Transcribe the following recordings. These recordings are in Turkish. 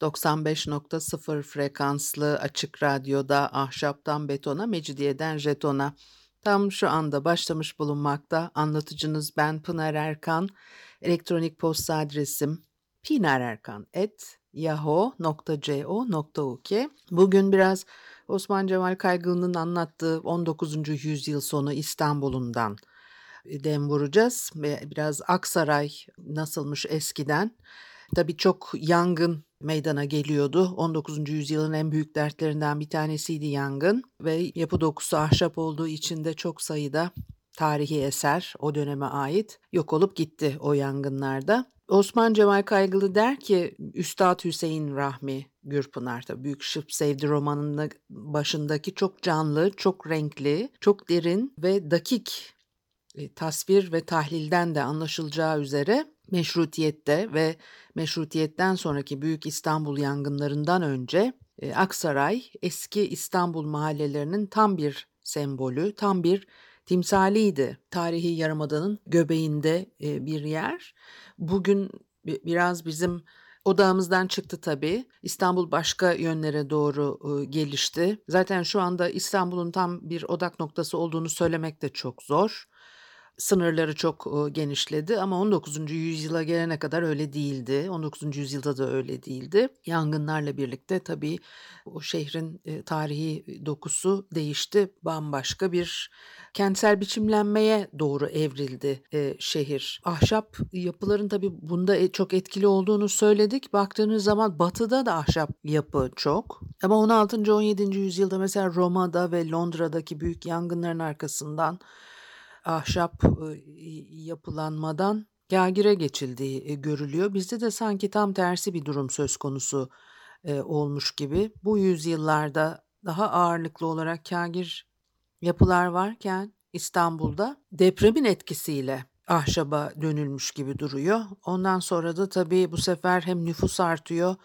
95.0 frekanslı açık radyoda ahşaptan betona, mecidiyeden jetona. Tam şu anda başlamış bulunmakta. Anlatıcınız ben Pınar Erkan. Elektronik posta adresim pinarerkan.yahoo.co.uk Bugün biraz Osman Cemal Kaygılı'nın anlattığı 19. yüzyıl sonu İstanbul'undan dem vuracağız biraz Aksaray nasılmış eskiden. Tabii çok yangın meydana geliyordu. 19. yüzyılın en büyük dertlerinden bir tanesiydi yangın ve yapı dokusu ahşap olduğu için de çok sayıda tarihi eser o döneme ait yok olup gitti o yangınlarda. Osman Cemal Kaygılı der ki Üstad Hüseyin Rahmi Gürpınar da Büyük Şıp Sevdi romanının başındaki çok canlı, çok renkli, çok derin ve dakik e, tasvir ve tahlilden de anlaşılacağı üzere meşrutiyette ve meşrutiyetten sonraki Büyük İstanbul yangınlarından önce e, Aksaray eski İstanbul mahallelerinin tam bir sembolü, tam bir timsaliydi. Tarihi Yarımada'nın göbeğinde e, bir yer. Bugün biraz bizim odağımızdan çıktı tabii. İstanbul başka yönlere doğru gelişti. Zaten şu anda İstanbul'un tam bir odak noktası olduğunu söylemek de çok zor sınırları çok genişledi ama 19. yüzyıla gelene kadar öyle değildi. 19. yüzyılda da öyle değildi. Yangınlarla birlikte tabii o şehrin tarihi dokusu değişti. Bambaşka bir kentsel biçimlenmeye doğru evrildi şehir. Ahşap yapıların tabii bunda e, çok etkili olduğunu söyledik. Baktığınız zaman batıda da ahşap yapı çok. Ama 16. 17. yüzyılda mesela Roma'da ve Londra'daki büyük yangınların arkasından ahşap yapılanmadan kagire geçildiği görülüyor. Bizde de sanki tam tersi bir durum söz konusu olmuş gibi. Bu yüzyıllarda daha ağırlıklı olarak kagir yapılar varken İstanbul'da depremin etkisiyle ahşaba dönülmüş gibi duruyor. Ondan sonra da tabii bu sefer hem nüfus artıyor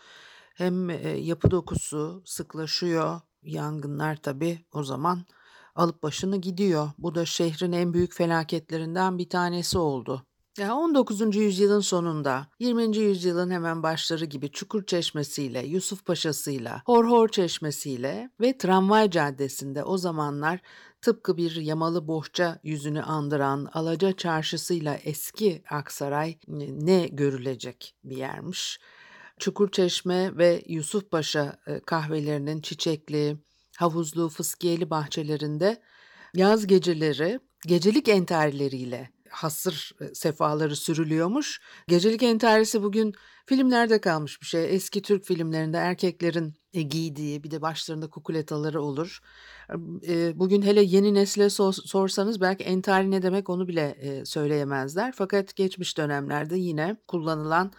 hem yapı dokusu sıklaşıyor. Yangınlar tabii o zaman alıp başını gidiyor. Bu da şehrin en büyük felaketlerinden bir tanesi oldu. Ya 19. yüzyılın sonunda 20. yüzyılın hemen başları gibi Çukur Çeşmesi'yle, Yusuf Paşa'sıyla, Horhor Çeşmesi'yle ve Tramvay Caddesi'nde o zamanlar tıpkı bir yamalı bohça yüzünü andıran Alaca Çarşısı'yla eski Aksaray ne görülecek bir yermiş. Çukur Çeşme ve Yusuf Paşa kahvelerinin çiçekli, havuzlu, fıskiyeli bahçelerinde yaz geceleri gecelik entarileriyle hasır e, sefaları sürülüyormuş. Gecelik entarisi bugün filmlerde kalmış bir şey. Eski Türk filmlerinde erkeklerin e, giydiği bir de başlarında kukuletaları olur. E, bugün hele yeni nesle sorsanız belki entari ne demek onu bile söyleyemezler. Fakat geçmiş dönemlerde yine kullanılan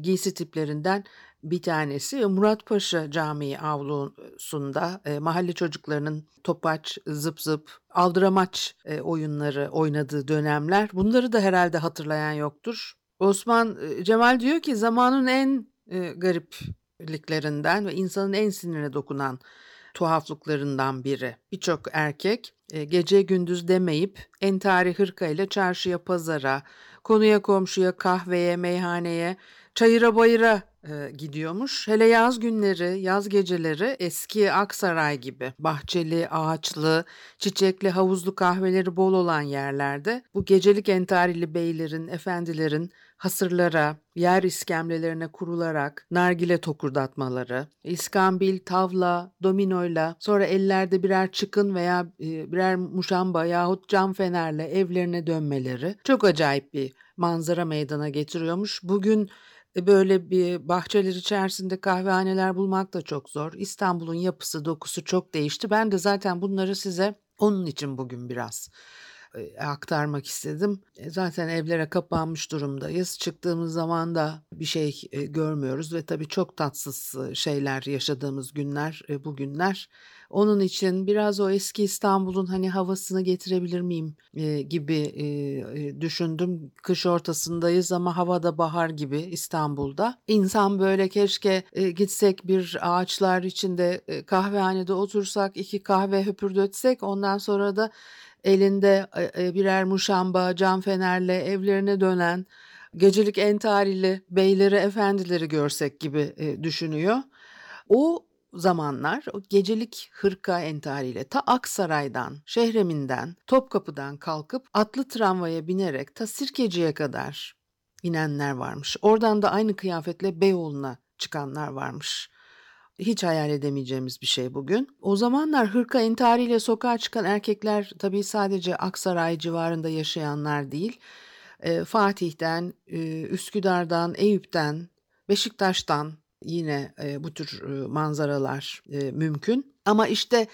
giysi tiplerinden bir tanesi Muratpaşa Camii avlusunda e, mahalle çocuklarının topaç, zıp zıp, aldıramaç e, oyunları oynadığı dönemler. Bunları da herhalde hatırlayan yoktur. Osman e, Cemal diyor ki zamanın en e, garipliklerinden ve insanın en sinirine dokunan tuhaflıklarından biri. Birçok erkek e, gece gündüz demeyip entari hırka ile çarşıya pazara, konuya komşuya kahveye, meyhaneye, çayıra bayıra e, gidiyormuş. Hele yaz günleri, yaz geceleri eski Aksaray gibi bahçeli, ağaçlı, çiçekli, havuzlu kahveleri bol olan yerlerde bu gecelik entarili beylerin, efendilerin hasırlara, yer iskemlelerine kurularak nargile tokurdatmaları, iskambil, tavla, dominoyla, sonra ellerde birer çıkın veya birer muşamba yahut cam fenerle evlerine dönmeleri çok acayip bir manzara meydana getiriyormuş. Bugün böyle bir bahçeler içerisinde kahvehaneler bulmak da çok zor. İstanbul'un yapısı, dokusu çok değişti. Ben de zaten bunları size onun için bugün biraz e, aktarmak istedim. E, zaten evlere kapanmış durumdayız. Çıktığımız zaman da bir şey e, görmüyoruz ve tabii çok tatsız e, şeyler yaşadığımız günler e, bu günler. Onun için biraz o eski İstanbul'un hani havasını getirebilir miyim e, gibi e, e, düşündüm. Kış ortasındayız ama havada bahar gibi İstanbul'da. İnsan böyle keşke e, gitsek bir ağaçlar içinde e, kahvehanede otursak, iki kahve höpürdötsek ondan sonra da elinde e, e, birer muşamba, cam fenerle evlerine dönen gecelik entarili beyleri, efendileri görsek gibi e, düşünüyor. O zamanlar o gecelik hırka entariyle ta Aksaray'dan, Şehreminden, Topkapı'dan kalkıp atlı tramvaya binerek ta Sirkeci'ye kadar inenler varmış. Oradan da aynı kıyafetle Beyoğlu'na çıkanlar varmış. Hiç hayal edemeyeceğimiz bir şey bugün. O zamanlar hırka entariyle sokağa çıkan erkekler tabii sadece Aksaray civarında yaşayanlar değil. E, Fatih'ten, e, Üsküdar'dan, Eyüp'ten, Beşiktaş'tan yine e, bu tür e, manzaralar e, mümkün. Ama işte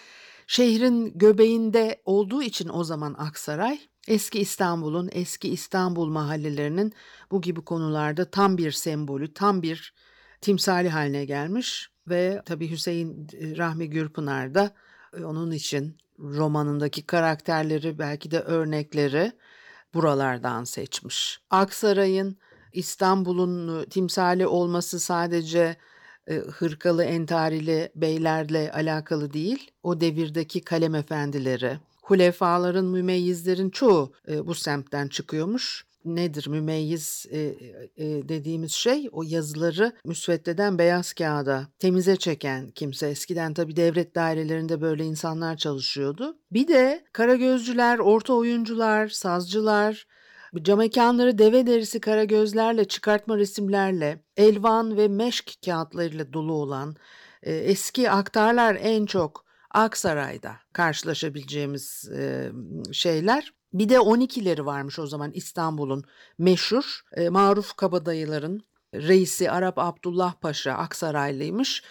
şehrin göbeğinde olduğu için o zaman Aksaray eski İstanbul'un, eski İstanbul mahallelerinin bu gibi konularda tam bir sembolü, tam bir timsali haline gelmiş ve tabii Hüseyin Rahmi Gürpınar da onun için romanındaki karakterleri belki de örnekleri buralardan seçmiş. Aksaray'ın İstanbul'un timsali olması sadece e, hırkalı entarili beylerle alakalı değil, o devirdeki kalem efendileri, hulefaların, mümeyyizlerin çoğu e, bu semtten çıkıyormuş. Nedir mümeyyiz e, e, dediğimiz şey? O yazıları müsveddeden beyaz kağıda temize çeken kimse. Eskiden tabii devlet dairelerinde böyle insanlar çalışıyordu. Bir de karagözcüler, orta oyuncular, sazcılar, Cam mekanları deve derisi kara gözlerle, çıkartma resimlerle, elvan ve meşk kağıtlarıyla dolu olan e, eski aktarlar en çok Aksaray'da karşılaşabileceğimiz e, şeyler. Bir de 12'leri varmış o zaman İstanbul'un meşhur e, Maruf Kabadayıların reisi Arap Abdullah Paşa Aksaraylıymış.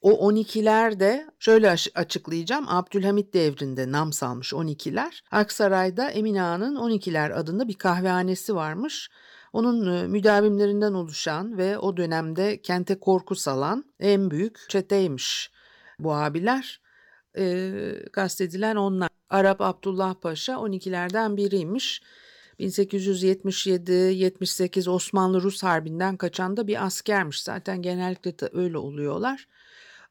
O 12'ler de şöyle açıklayacağım. Abdülhamit devrinde nam salmış 12'ler. Aksaray'da Emine Ağa'nın 12'ler adında bir kahvehanesi varmış. Onun e, müdavimlerinden oluşan ve o dönemde kente korku salan en büyük çeteymiş bu abiler. E, kastedilen onlar. Arap Abdullah Paşa 12'lerden biriymiş. 1877-78 Osmanlı-Rus Harbi'nden kaçan da bir askermiş. Zaten genellikle de öyle oluyorlar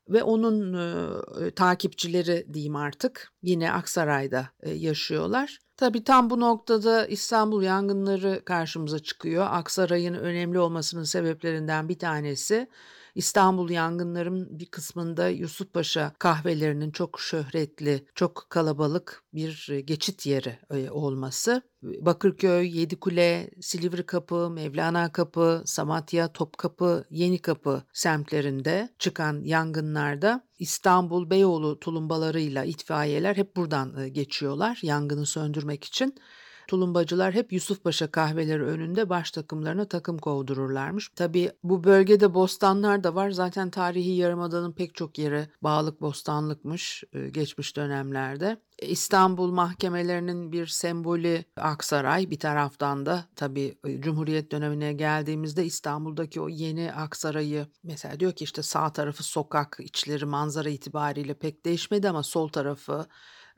ve onun e, takipçileri diyeyim artık yine Aksaray'da e, yaşıyorlar. Tabii tam bu noktada İstanbul yangınları karşımıza çıkıyor. Aksaray'ın önemli olmasının sebeplerinden bir tanesi İstanbul yangınların bir kısmında Yusufpaşa kahvelerinin çok şöhretli, çok kalabalık bir e, geçit yeri e, olması. Bakırköy, Yedikule, Silivri Kapı, Mevlana Kapı, Samatya, Topkapı, Yenikapı semtlerinde çıkan yangınlarda İstanbul Beyoğlu tulumbalarıyla itfaiyeler hep buradan e, geçiyorlar yangını söndürmek için. Tulumbacılar hep Yusufpaşa kahveleri önünde baş takımlarına takım kovdururlarmış. Tabi bu bölgede bostanlar da var. Zaten tarihi yarımadanın pek çok yeri bağlık bostanlıkmış e, geçmiş dönemlerde. E, İstanbul mahkemelerinin bir sembolü Aksaray bir taraftan da tabii e, Cumhuriyet dönemine geldiğimizde İstanbul'daki o yeni Aksaray'ı mesela diyor ki işte sağ tarafı sokak içleri manzara itibariyle pek değişmedi ama sol tarafı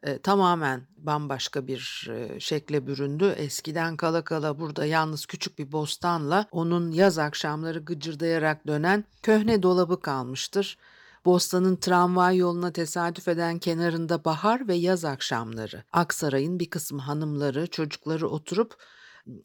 e, tamamen bambaşka bir e, şekle büründü. Eskiden kala kala burada yalnız küçük bir bostanla onun yaz akşamları gıcırdayarak dönen köhne dolabı kalmıştır. Bostanın tramvay yoluna tesadüf eden kenarında bahar ve yaz akşamları Aksaray'ın bir kısım hanımları, çocukları oturup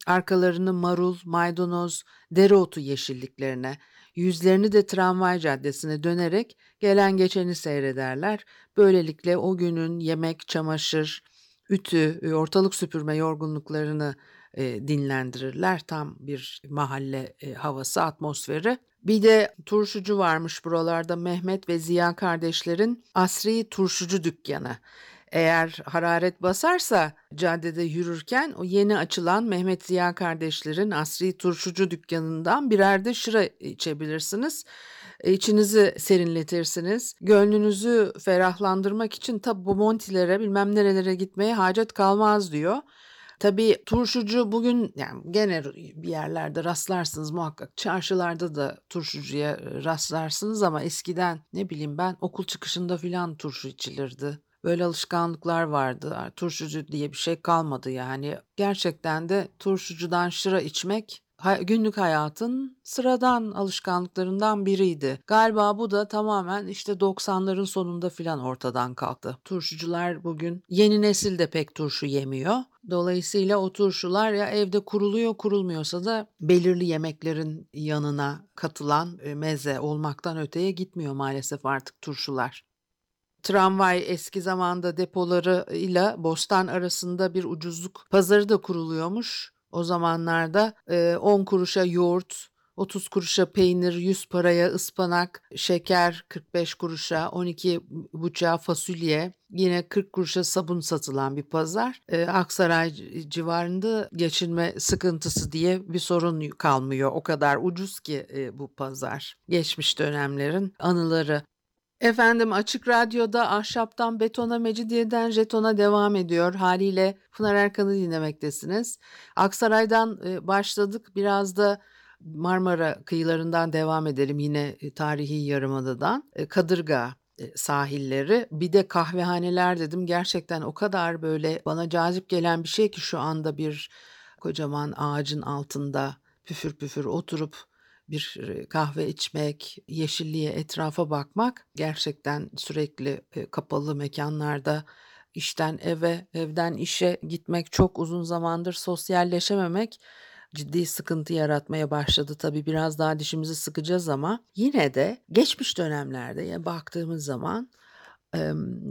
arkalarını marul, maydanoz, dereotu yeşilliklerine, yüzlerini de tramvay caddesine dönerek gelen geçeni seyrederler. Böylelikle o günün yemek, çamaşır, ütü, e, ortalık süpürme yorgunluklarını e, dinlendirirler. Tam bir mahalle e, havası, atmosferi. Bir de turşucu varmış buralarda Mehmet ve Ziya kardeşlerin Asri Turşucu Dükkanı. Eğer hararet basarsa caddede yürürken o yeni açılan Mehmet Ziya kardeşlerin Asri Turşucu dükkanından birer de şıra içebilirsiniz. E, içinizi serinletirsiniz. Gönlünüzü ferahlandırmak için tabi bu montilere bilmem nerelere gitmeye hacet kalmaz diyor. Tabii turşucu bugün yani gene bir yerlerde rastlarsınız muhakkak. Çarşılarda da turşucuya rastlarsınız ama eskiden ne bileyim ben okul çıkışında filan turşu içilirdi. Böyle alışkanlıklar vardı. Turşucu diye bir şey kalmadı yani. Gerçekten de turşucudan şıra içmek günlük hayatın sıradan alışkanlıklarından biriydi. Galiba bu da tamamen işte 90'ların sonunda filan ortadan kalktı. Turşucular bugün yeni nesil de pek turşu yemiyor. Dolayısıyla o turşular ya evde kuruluyor kurulmuyorsa da belirli yemeklerin yanına katılan e, meze olmaktan öteye gitmiyor maalesef artık turşular. Tramvay eski zamanda depolarıyla Bostan arasında bir ucuzluk pazarı da kuruluyormuş. O zamanlarda 10 kuruşa yoğurt, 30 kuruşa peynir, 100 paraya ıspanak, şeker 45 kuruşa, 12 buçuğa fasulye, yine 40 kuruşa sabun satılan bir pazar. Aksaray civarında geçinme sıkıntısı diye bir sorun kalmıyor. O kadar ucuz ki bu pazar. Geçmiş dönemlerin anıları. Efendim Açık Radyo'da ahşaptan betona, mecidiyeden jetona devam ediyor. Haliyle Pınar Erkan'ı dinlemektesiniz. Aksaray'dan e, başladık. Biraz da Marmara kıyılarından devam edelim yine e, tarihi yarımadadan. E, Kadırga sahilleri bir de kahvehaneler dedim. Gerçekten o kadar böyle bana cazip gelen bir şey ki şu anda bir kocaman ağacın altında püfür püfür oturup bir kahve içmek, yeşilliğe, etrafa bakmak gerçekten sürekli kapalı mekanlarda işten eve, evden işe gitmek çok uzun zamandır sosyalleşememek ciddi sıkıntı yaratmaya başladı. Tabii biraz daha dişimizi sıkacağız ama yine de geçmiş dönemlerde ya baktığımız zaman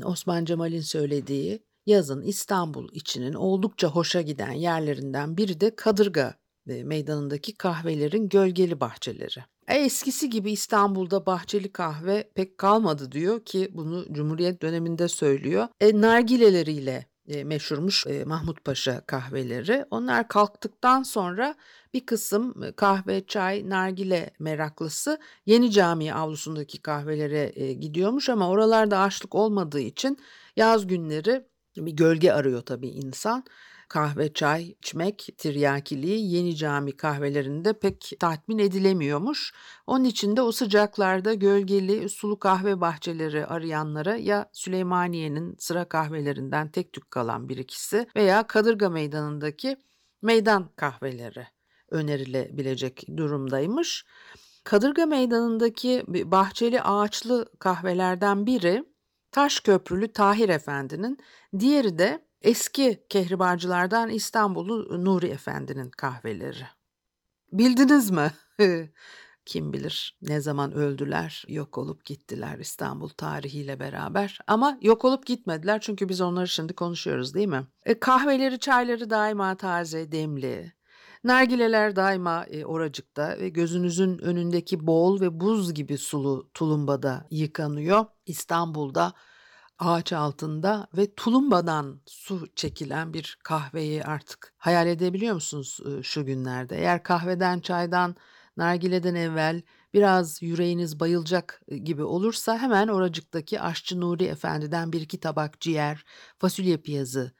Osman Cemal'in söylediği yazın İstanbul içinin oldukça hoşa giden yerlerinden biri de Kadırga meydanındaki kahvelerin gölgeli bahçeleri. E, eskisi gibi İstanbul'da bahçeli kahve pek kalmadı diyor ki bunu Cumhuriyet döneminde söylüyor. E, nargileleriyle e, meşhurmuş e, Mahmut Paşa kahveleri. Onlar kalktıktan sonra bir kısım e, kahve, çay, nargile meraklısı Yeni Cami avlusundaki kahvelere e, gidiyormuş ama oralarda açlık olmadığı için yaz günleri bir gölge arıyor tabii insan kahve, çay içmek, tiryakiliği yeni cami kahvelerinde pek tatmin edilemiyormuş. Onun için de o sıcaklarda gölgeli sulu kahve bahçeleri arayanlara ya Süleymaniye'nin sıra kahvelerinden tek tük kalan bir ikisi veya Kadırga Meydanı'ndaki meydan kahveleri önerilebilecek durumdaymış. Kadırga Meydanı'ndaki bahçeli ağaçlı kahvelerden biri Taş Köprülü Tahir Efendi'nin, diğeri de Eski kehribarcılardan İstanbul'u Nuri Efendi'nin kahveleri. Bildiniz mi? Kim bilir ne zaman öldüler, yok olup gittiler İstanbul tarihiyle beraber. Ama yok olup gitmediler çünkü biz onları şimdi konuşuyoruz değil mi? E, kahveleri, çayları daima taze, demli. Nargileler daima e, oracıkta ve gözünüzün önündeki bol ve buz gibi sulu tulumbada yıkanıyor. İstanbul'da ağaç altında ve tulumbadan su çekilen bir kahveyi artık hayal edebiliyor musunuz şu günlerde? Eğer kahveden, çaydan, nargileden evvel biraz yüreğiniz bayılacak gibi olursa hemen oracıktaki aşçı Nuri Efendi'den bir iki tabak ciğer, fasulye piyazı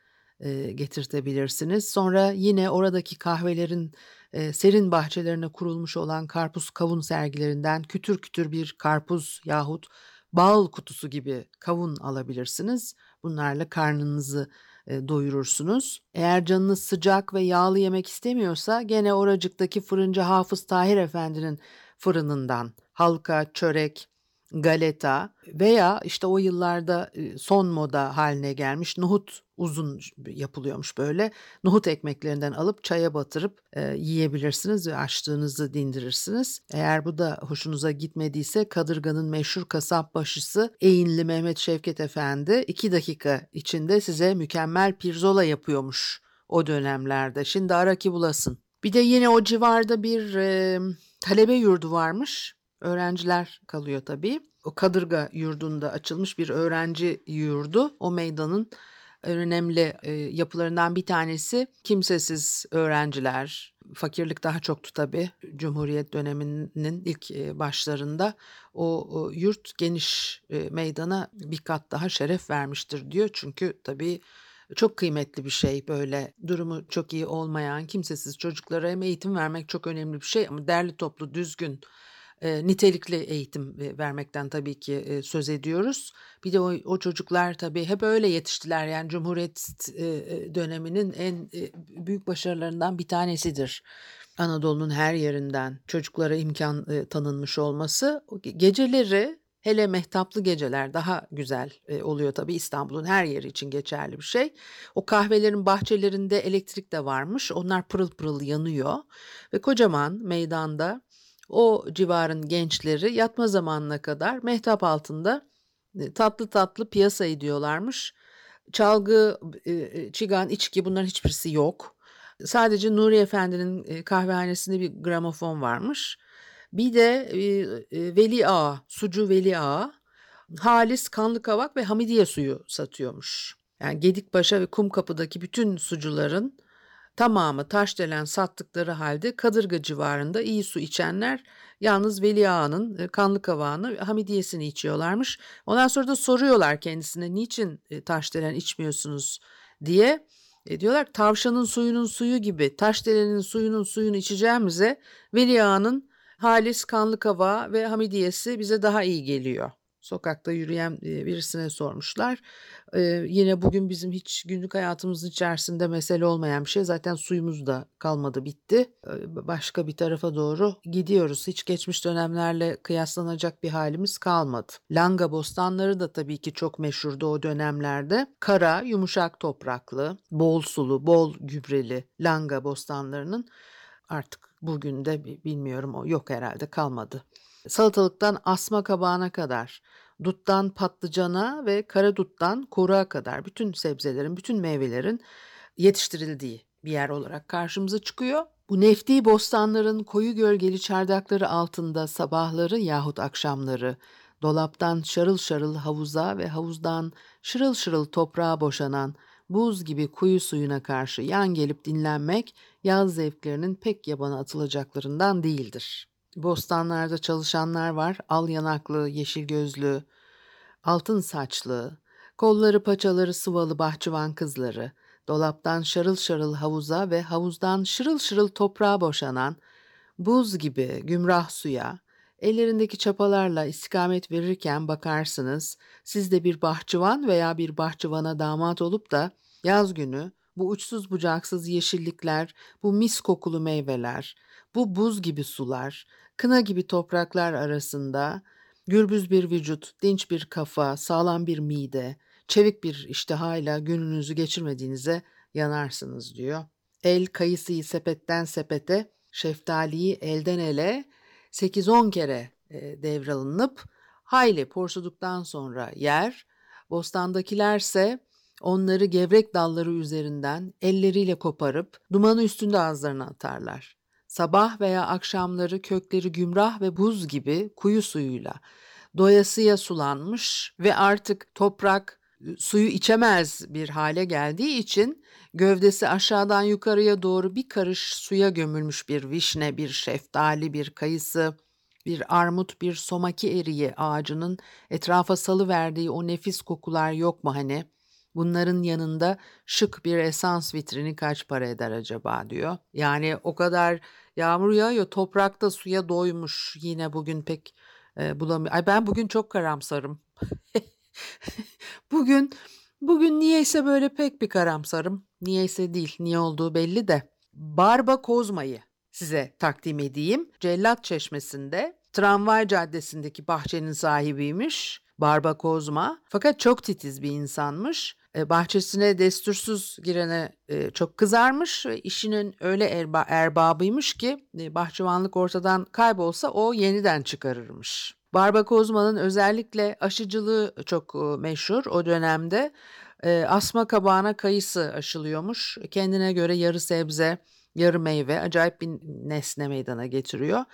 getirtebilirsiniz. Sonra yine oradaki kahvelerin serin bahçelerine kurulmuş olan karpuz kavun sergilerinden kütür kütür bir karpuz yahut bal kutusu gibi kavun alabilirsiniz. Bunlarla karnınızı doyurursunuz. Eğer canınız sıcak ve yağlı yemek istemiyorsa gene oracıktaki fırıncı Hafız Tahir Efendi'nin fırınından halka, çörek, galeta veya işte o yıllarda son moda haline gelmiş nohut uzun yapılıyormuş böyle. Nohut ekmeklerinden alıp çaya batırıp e, yiyebilirsiniz ve açlığınızı dindirirsiniz. Eğer bu da hoşunuza gitmediyse Kadırga'nın meşhur kasap başısı Eğinli Mehmet Şevket Efendi 2 dakika içinde size mükemmel pirzola yapıyormuş o dönemlerde. Şimdi ara ki bulasın. Bir de yine o civarda bir e, talebe yurdu varmış. Öğrenciler kalıyor tabii. O Kadırga yurdunda açılmış bir öğrenci yurdu. O meydanın önemli e, yapılarından bir tanesi kimsesiz öğrenciler. Fakirlik daha çoktu tabii. Cumhuriyet döneminin ilk e, başlarında o, yurt geniş e, meydana bir kat daha şeref vermiştir diyor. Çünkü tabii çok kıymetli bir şey böyle durumu çok iyi olmayan kimsesiz çocuklara hem eğitim vermek çok önemli bir şey ama derli toplu düzgün e, nitelikli eğitim vermekten tabii ki e, söz ediyoruz. Bir de o, o çocuklar tabii hep öyle yetiştiler yani Cumhuriyet e, döneminin en e, büyük başarılarından bir tanesidir. Anadolu'nun her yerinden çocuklara imkan e, tanınmış olması geceleri hele mehtaplı geceler daha güzel e, oluyor tabii İstanbul'un her yeri için geçerli bir şey. O kahvelerin bahçelerinde elektrik de varmış. Onlar pırıl pırıl yanıyor ve kocaman meydanda o civarın gençleri yatma zamanına kadar mehtap altında e, tatlı tatlı piyasa ediyorlarmış. Çalgı, e, e, çigan, içki bunların hiçbirisi yok. Sadece Nuri Efendi'nin kahvehanesinde bir gramofon varmış. Bir de Veli Ağa, sucu Veli Ağa, halis kanlı kavak ve hamidiye suyu satıyormuş. Yani Gedikpaşa ve Kumkapı'daki bütün sucuların tamamı taşdelen sattıkları halde Kadırga civarında iyi su içenler yalnız Veli Ağa'nın e, kanlı kavağını hamidiyesini içiyorlarmış. Ondan sonra da soruyorlar kendisine niçin e, taşdelen içmiyorsunuz diye. E diyorlar tavşanın suyunun suyu gibi taşdelenin suyunun suyunu içeceğimize Veli Ağa'nın halis kanlı kavağı ve hamidiyesi bize daha iyi geliyor. Sokakta yürüyen birisine sormuşlar. Yine bugün bizim hiç günlük hayatımızın içerisinde mesele olmayan bir şey. Zaten suyumuz da kalmadı bitti. Başka bir tarafa doğru gidiyoruz. Hiç geçmiş dönemlerle kıyaslanacak bir halimiz kalmadı. Langa bostanları da tabii ki çok meşhurdu o dönemlerde. Kara, yumuşak topraklı, bol sulu, bol gübreli langa bostanlarının artık bugün de bi- bilmiyorum o yok herhalde kalmadı. Salatalıktan asma kabağına kadar, duttan patlıcana ve kara duttan kadar bütün sebzelerin, bütün meyvelerin yetiştirildiği bir yer olarak karşımıza çıkıyor. Bu nefti bostanların koyu gölgeli çardakları altında sabahları yahut akşamları dolaptan şarıl şarıl havuza ve havuzdan şırıl şırıl toprağa boşanan buz gibi kuyu suyuna karşı yan gelip dinlenmek yaz zevklerinin pek yabana atılacaklarından değildir. Bostanlarda çalışanlar var, al yanaklı, yeşil gözlü, altın saçlı, kolları paçaları sıvalı bahçıvan kızları, dolaptan şarıl şarıl havuza ve havuzdan şırıl şırıl toprağa boşanan, buz gibi gümrah suya, ellerindeki çapalarla istikamet verirken bakarsınız, siz de bir bahçıvan veya bir bahçıvana damat olup da yaz günü bu uçsuz bucaksız yeşillikler, bu mis kokulu meyveler, bu buz gibi sular, kına gibi topraklar arasında gürbüz bir vücut, dinç bir kafa, sağlam bir mide, çevik bir iştihayla gününüzü geçirmediğinize yanarsınız diyor. El kayısıyı sepetten sepete, şeftaliyi elden ele 8-10 kere e, devralınıp hayli porsuduktan sonra yer, bostandakilerse onları gevrek dalları üzerinden elleriyle koparıp dumanı üstünde ağızlarına atarlar. Sabah veya akşamları kökleri gümrah ve buz gibi kuyu suyuyla doyasıya sulanmış ve artık toprak e, suyu içemez bir hale geldiği için gövdesi aşağıdan yukarıya doğru bir karış suya gömülmüş bir vişne, bir şeftali, bir kayısı, bir armut, bir somaki eriği ağacının etrafa salı verdiği o nefis kokular yok mu hani? Bunların yanında şık bir esans vitrini kaç para eder acaba diyor. Yani o kadar yağmur yağıyor toprakta suya doymuş yine bugün pek e, bulamıyor. Ay ben bugün çok karamsarım. bugün bugün niyeyse böyle pek bir karamsarım. Niyeyse değil niye olduğu belli de. Barba Kozma'yı size takdim edeyim. Cellat Çeşmesi'nde tramvay caddesindeki bahçenin sahibiymiş. Barba Kozma. Fakat çok titiz bir insanmış. E, bahçesine destursuz girene e, çok kızarmış ve işinin öyle erba, erbabıymış ki e, bahçıvanlık ortadan kaybolsa o yeniden çıkarırmış. Barba Kozma'nın özellikle aşıcılığı çok meşhur o dönemde. Asma kabağına kayısı aşılıyormuş. Kendine göre yarı sebze, yarı meyve acayip bir nesne meydana getiriyor.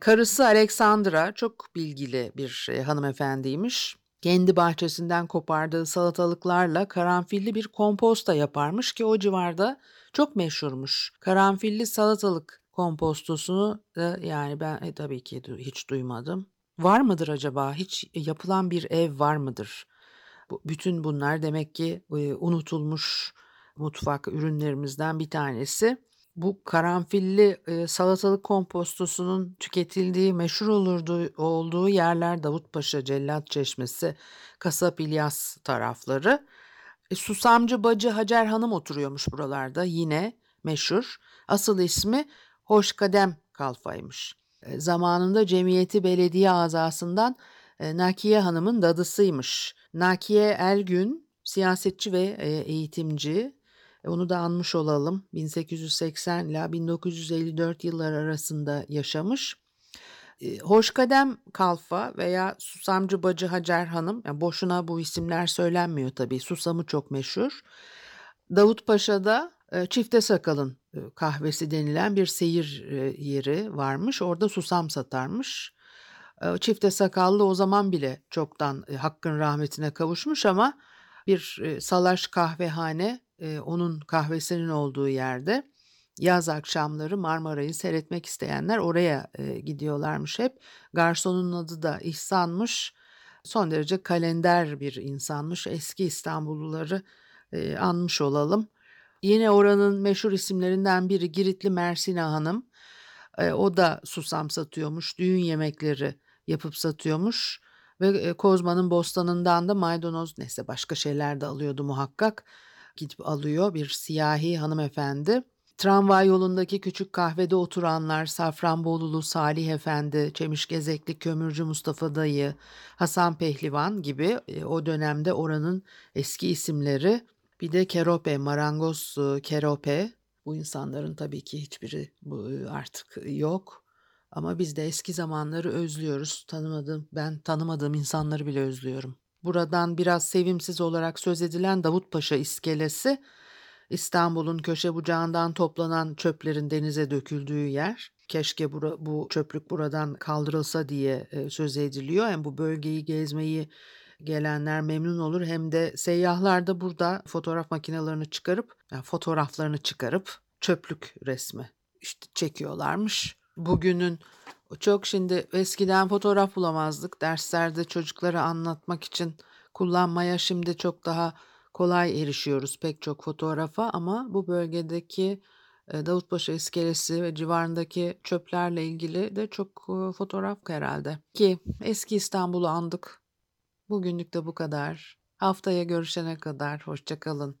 Karısı Alexandra çok bilgili bir e, hanımefendiymiş. Kendi bahçesinden kopardığı salatalıklarla karanfilli bir komposta yaparmış ki o civarda çok meşhurmuş. Karanfilli salatalık kompostosunu da yani ben e, tabii ki hiç duymadım. Var mıdır acaba? Hiç yapılan bir ev var mıdır? Bütün bunlar demek ki e, unutulmuş mutfak ürünlerimizden bir tanesi. Bu karanfilli e, salatalık kompostosunun tüketildiği meşhur olurdu, olduğu yerler Davutpaşa, Cellat Çeşmesi, Kasap İlyas tarafları. E, Susamcı bacı Hacer Hanım oturuyormuş buralarda yine meşhur. Asıl ismi Hoşkadem Kalfa'ymış. E, zamanında cemiyeti belediye azasından e, Nakiye Hanım'ın dadısıymış. Nakiye Ergün siyasetçi ve e, eğitimci. E, onu da anmış olalım. 1880 ile 1954 yıllar arasında yaşamış. E, Hoşkadem Kalfa veya Susamcı Bacı Hacer Hanım, yani boşuna bu isimler söylenmiyor tabii. Susamı çok meşhur. Davut Paşa'da e, Çifte Sakal'ın kahvesi denilen bir seyir yeri varmış. Orada susam satarmış. Çifte Sakallı o zaman bile çoktan hakkın rahmetine kavuşmuş ama bir salaş kahvehane e, onun kahvesinin olduğu yerde yaz akşamları Marmara'yı seyretmek isteyenler oraya e, gidiyorlarmış hep. Garsonun adı da İhsan'mış. Son derece kalender bir insanmış. Eski İstanbulluları e, anmış olalım. Yine oranın meşhur isimlerinden biri Giritli Mersina Hanım. E, o da susam satıyormuş. Düğün yemekleri yapıp satıyormuş. Ve e, Kozman'ın bostanından da maydanoz neyse başka şeyler de alıyordu muhakkak. Gidip alıyor bir siyahi hanımefendi. Tramvay yolundaki küçük kahvede oturanlar Safranbolulu Salih Efendi, Çemişgezekli Kömürcü Mustafa Dayı, Hasan Pehlivan gibi e, o dönemde oranın eski isimleri. Bir de Kerope, Marangoz e, Kerope. Bu insanların tabii ki hiçbiri bu e, artık yok. Ama biz de eski zamanları özlüyoruz. Tanımadığım, ben tanımadığım insanları bile özlüyorum. Buradan biraz sevimsiz olarak söz edilen Davutpaşa iskelesi İstanbul'un köşe bucağından toplanan çöplerin denize döküldüğü yer. Keşke bura, bu çöplük buradan kaldırılsa diye e, söz ediliyor. Hem bu bölgeyi gezmeyi gelenler memnun olur hem de seyyahlar da burada fotoğraf makinelerini çıkarıp yani fotoğraflarını çıkarıp çöplük resmi işte çekiyorlarmış. Bugünün çok şimdi eskiden fotoğraf bulamazdık. Derslerde çocuklara anlatmak için kullanmaya şimdi çok daha kolay erişiyoruz pek çok fotoğrafa ama bu bölgedeki e, Davutpaşa iskelesi ve civarındaki çöplerle ilgili de çok e, fotoğraf herhalde. Ki eski İstanbul'u andık. Bugünlük de bu kadar. Haftaya görüşene kadar hoşçakalın.